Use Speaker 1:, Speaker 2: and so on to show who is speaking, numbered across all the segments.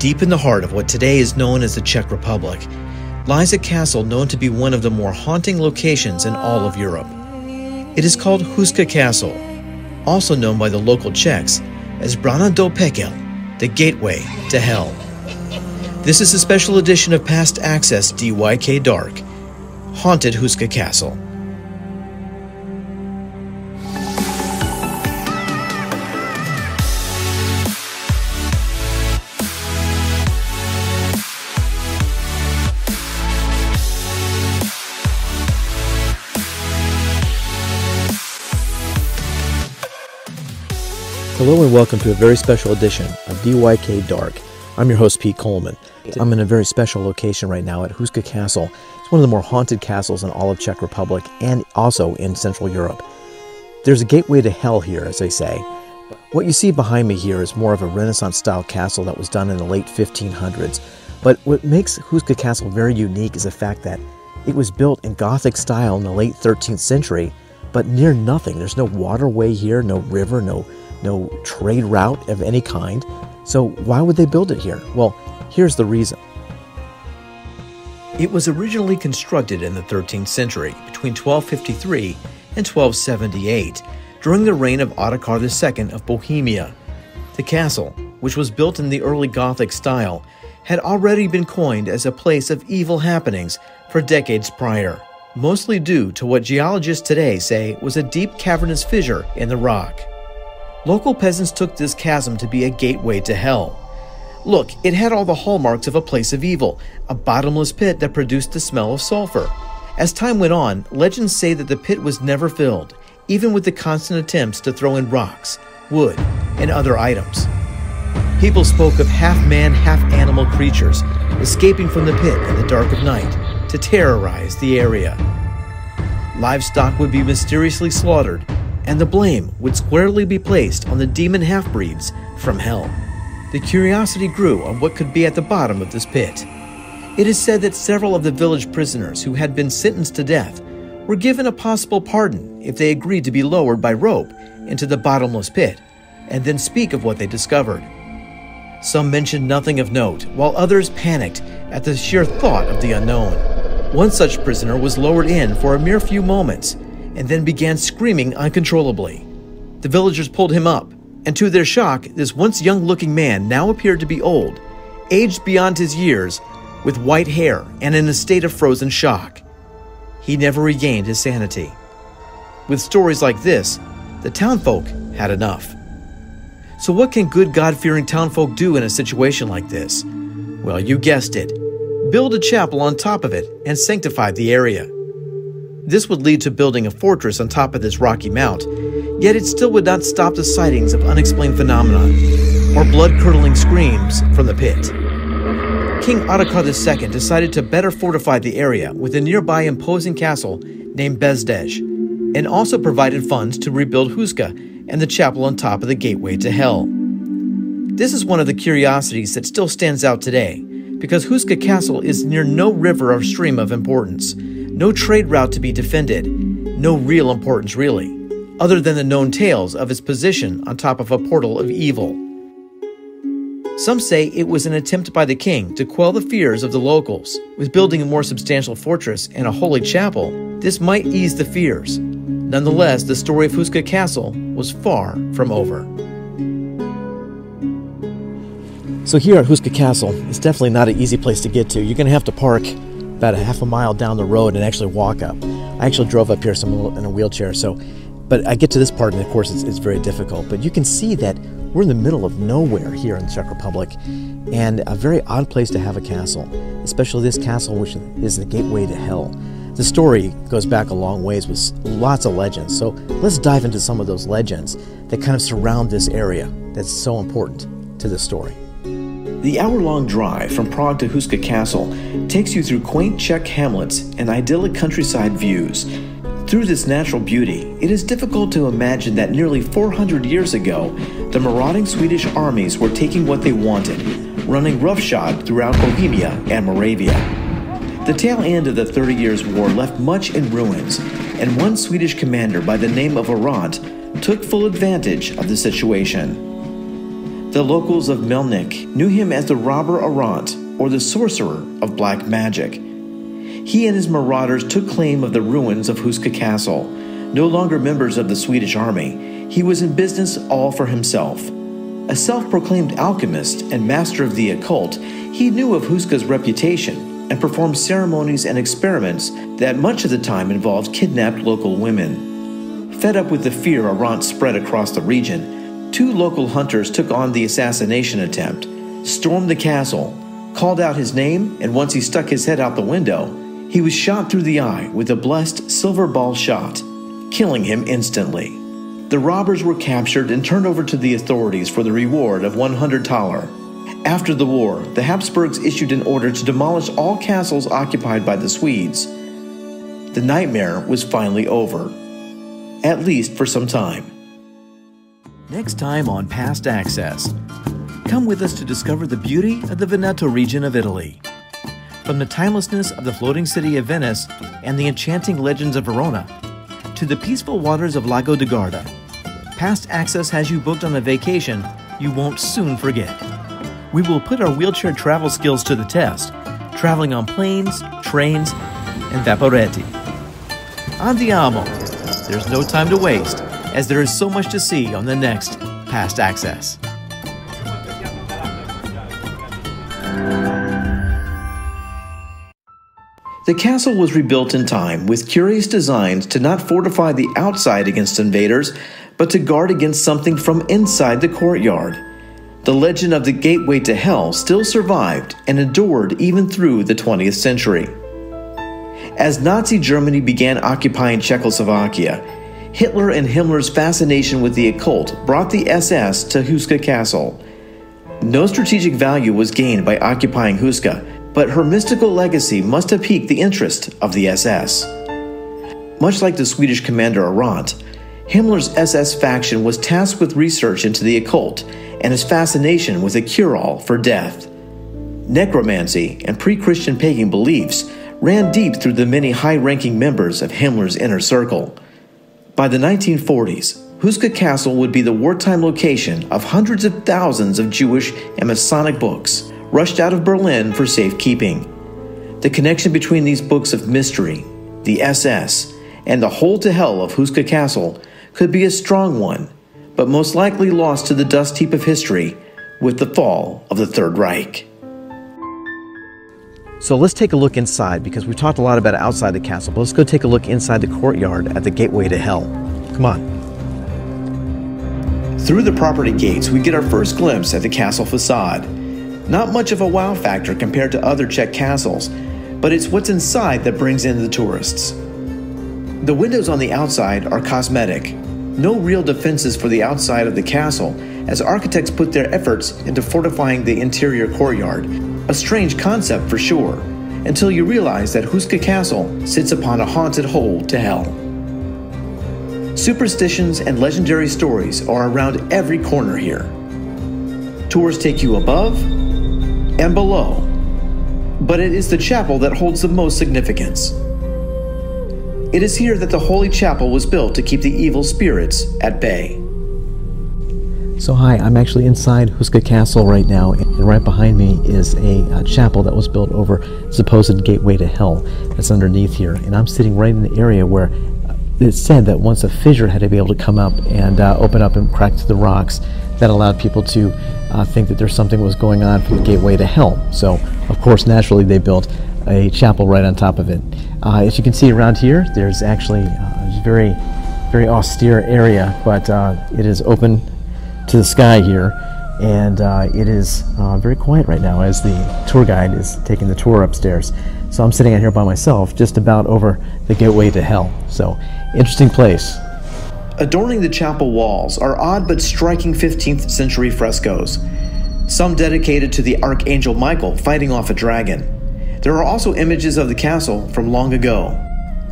Speaker 1: Deep in the heart of what today is known as the Czech Republic lies a castle known to be one of the more haunting locations in all of Europe. It is called Houska Castle, also known by the local Czechs as Brana do Pekel, the gateway to hell. This is a special edition of Past Access DYK Dark, Haunted Houska Castle. Hello and welcome to a very special edition of DYK Dark. I'm your host, Pete Collman. I'm in a very special location right now at Houska Castle. It's one of the more haunted castles in all of Czech Republic and also in Central Europe. There's a gateway to hell here, as they say. What you see behind me here is more of a Renaissance style castle that was done in the late 1500s. But what makes Houska Castle very unique is the fact that it was built in Gothic style in the late 13th century, but near nothing. There's no waterway here, no river, no no trade route of any kind. So, why would they build it here? Well, here's the reason. It was originally constructed in the 13th century, between 1253 and 1278, during the reign of Ottokar II of Bohemia. The castle, which was built in the early Gothic style, had already been coined as a place of evil happenings for decades prior, mostly due to what geologists today say was a deep cavernous fissure in the rock. Local peasants took this chasm to be a gateway to hell. Look, it had all the hallmarks of a place of evil, a bottomless pit that produced the smell of sulfur. As time went on, legends say that the pit was never filled, even with the constant attempts to throw in rocks, wood, and other items. People spoke of half man, half animal creatures escaping from the pit in the dark of night to terrorize the area. Livestock would be mysteriously slaughtered and the blame would squarely be placed on the demon half breeds from hell. The curiosity grew on what could be at the bottom of this pit. It is said that several of the village prisoners who had been sentenced to death were given a possible pardon if they agreed to be lowered by rope into the bottomless pit and then speak of what they discovered. Some mentioned nothing of note, while others panicked at the sheer thought of the unknown. One such prisoner was lowered in for a mere few moments and then began screaming uncontrollably. The villagers pulled him up, and to their shock, this once young looking man now appeared to be old, aged beyond his years, with white hair and in a state of frozen shock. He never regained his sanity. With stories like this, the townfolk had enough. So, what can good God fearing townfolk do in a situation like this? Well, you guessed it build a chapel on top of it and sanctify the area. This would lead to building a fortress on top of this rocky mount, yet it still would not stop the sightings of unexplained phenomena or blood curdling screams from the pit. King Ottokar II decided to better fortify the area with a nearby imposing castle named Bezděz, and also provided funds to rebuild Houska and the chapel on top of the gateway to hell. This is one of the curiosities that still stands out today, because Houska Castle is near no river or stream of importance, no trade route to be defended, no real importance really, other than the known tales of its position on top of a portal of evil. Some say it was an attempt by the king to quell the fears of the locals. With building a more substantial fortress and a holy chapel, this might ease the fears. Nonetheless, the story of Houska Castle was far from over. So, here at Houska Castle, it's definitely not an easy place to get to. You're going to have to park about a half a mile down the road and actually walk up. I actually drove up here some in a wheelchair, so but I get to this part and of course it's, it's very difficult. But you can see that we're in the middle of nowhere here in the Czech Republic, and a very odd place to have a castle, especially this castle, which is the gateway to hell. The story goes back a long ways with lots of legends. So let's dive into some of those legends that kind of surround this area that's so important to the story. The hour long drive from Prague to Houska Castle takes you through quaint Czech hamlets and idyllic countryside views. Through this natural beauty, it is difficult to imagine that nearly 400 years ago, the marauding Swedish armies were taking what they wanted, running roughshod throughout Bohemia and Moravia. The tail end of the Thirty Years' War left much in ruins, and one Swedish commander by the name of Arant took full advantage of the situation. The locals of Melnik knew him as the robber Arant, or the sorcerer of black magic. He and his marauders took claim of the ruins of Houska Castle. No longer members of the Swedish army, he was in business all for himself. A self proclaimed alchemist and master of the occult, he knew of Houska's reputation and performed ceremonies and experiments that much of the time involved kidnapped local women. Fed up with the fear Arant spread across the region, two local hunters took on the assassination attempt, stormed the castle, called out his name, and once he stuck his head out the window, he was shot through the eye with a blessed silver ball shot, killing him instantly. The robbers were captured and turned over to the authorities for the reward of 100 thaler. After the war, the Habsburgs issued an order to demolish all castles occupied by the Swedes. The nightmare was finally over, at least for some time. Next time on Past Access, come with us to discover the beauty of the Veneto region of Italy. From the timelessness of the floating city of Venice and the enchanting legends of Verona, to the peaceful waters of Lago di Garda, Past Access has you booked on a vacation you won't soon forget. We will put our wheelchair travel skills to the test, traveling on planes, trains, and vaporetti. Andiamo! There's no time to waste, as there is so much to see on the next Past Access. The castle was rebuilt in time with curious designs to not fortify the outside against invaders, but to guard against something from inside the courtyard. The legend of the gateway to hell still survived and endured even through the 20th century. As Nazi Germany began occupying Czechoslovakia, Hitler and Himmler's fascination with the occult brought the SS to Houska Castle. No strategic value was gained by occupying Houska, but her mystical legacy must have piqued the interest of the SS. Much like the Swedish commander Arant, Himmler's SS faction was tasked with research into the occult and his fascination with a cure all for death. Necromancy and pre Christian pagan beliefs ran deep through the many high ranking members of Himmler's inner circle. By the 1940s, Houska Castle would be the wartime location of hundreds of thousands of Jewish and Masonic books rushed out of Berlin for safekeeping. The connection between these books of mystery, the SS, and the hole to hell of Houska Castle could be a strong one, but most likely lost to the dust heap of history with the fall of the Third Reich. So let's take a look inside because we've talked a lot about outside the castle, but let's go take a look inside the courtyard at the gateway to hell. Come on. Through the property gates, we get our first glimpse at the castle facade. Not much of a wow factor compared to other Czech castles, but it's what's inside that brings in the tourists. The windows on the outside are cosmetic. No real defenses for the outside of the castle, as architects put their efforts into fortifying the interior courtyard. A strange concept for sure, until you realize that Houska Castle sits upon a haunted hole to hell. Superstitions and legendary stories are around every corner here. Tours take you above, and below, but it is the chapel that holds the most significance. It is here that the Holy Chapel was built to keep the evil spirits at bay. So, hi, I'm actually inside Houska Castle right now, and right behind me is a, a, chapel that was built over supposed gateway to hell that's underneath here. And I'm sitting right in the area where it's said that once a fissure had to be able to come up and uh, open up and crack through the rocks, that allowed people to uh, think that there's something was going on from the gateway to hell. So, of course, naturally, they built a chapel right on top of it. Uh, as you can see around here, there's actually uh, a very, very austere area, but uh, it is open to the sky here, and uh, it is uh, very quiet right now as the tour guide is taking the tour upstairs. So I'm sitting out here by myself, just about over the gateway to hell. So, interesting place. Adorning the chapel walls are odd but striking 15th century frescoes, some dedicated to the Archangel Michael fighting off a dragon. There are also images of the castle from long ago,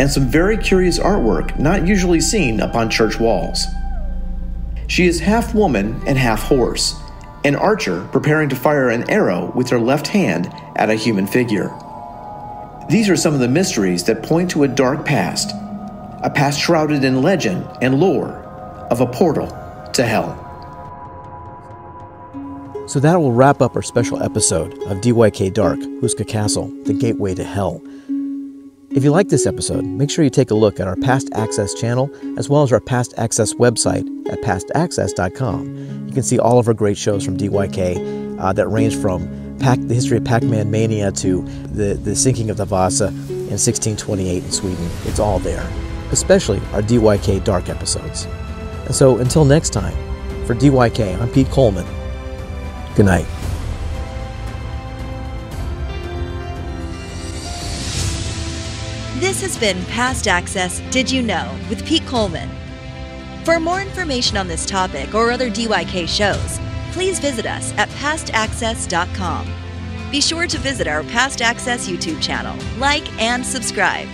Speaker 1: and some very curious artwork not usually seen upon church walls. She is half woman and half horse, an archer preparing to fire an arrow with her left hand at a human figure. These are some of the mysteries that point to a dark past a past shrouded in legend and lore of a portal to hell. So that will wrap up our special episode of DYK Dark, Houska Castle, the gateway to hell. If you like this episode, make sure you take a look at our Past Access channel as well as our Past Access website at pastaccess.com. You can see all of our great shows from DYK uh, that range from Pac- the history of Pac-Man mania to the, the sinking of the Vasa in 1628 in Sweden. It's all there, especially our DYK Dark episodes. And so until next time, for DYK, I'm Pete Collman. Good night.
Speaker 2: This has been Past Access Did You Know with Pete Collman. For more information on this topic or other DYK shows, please visit us at pastaccess.com. Be sure to visit our Past Access YouTube channel, like, and subscribe.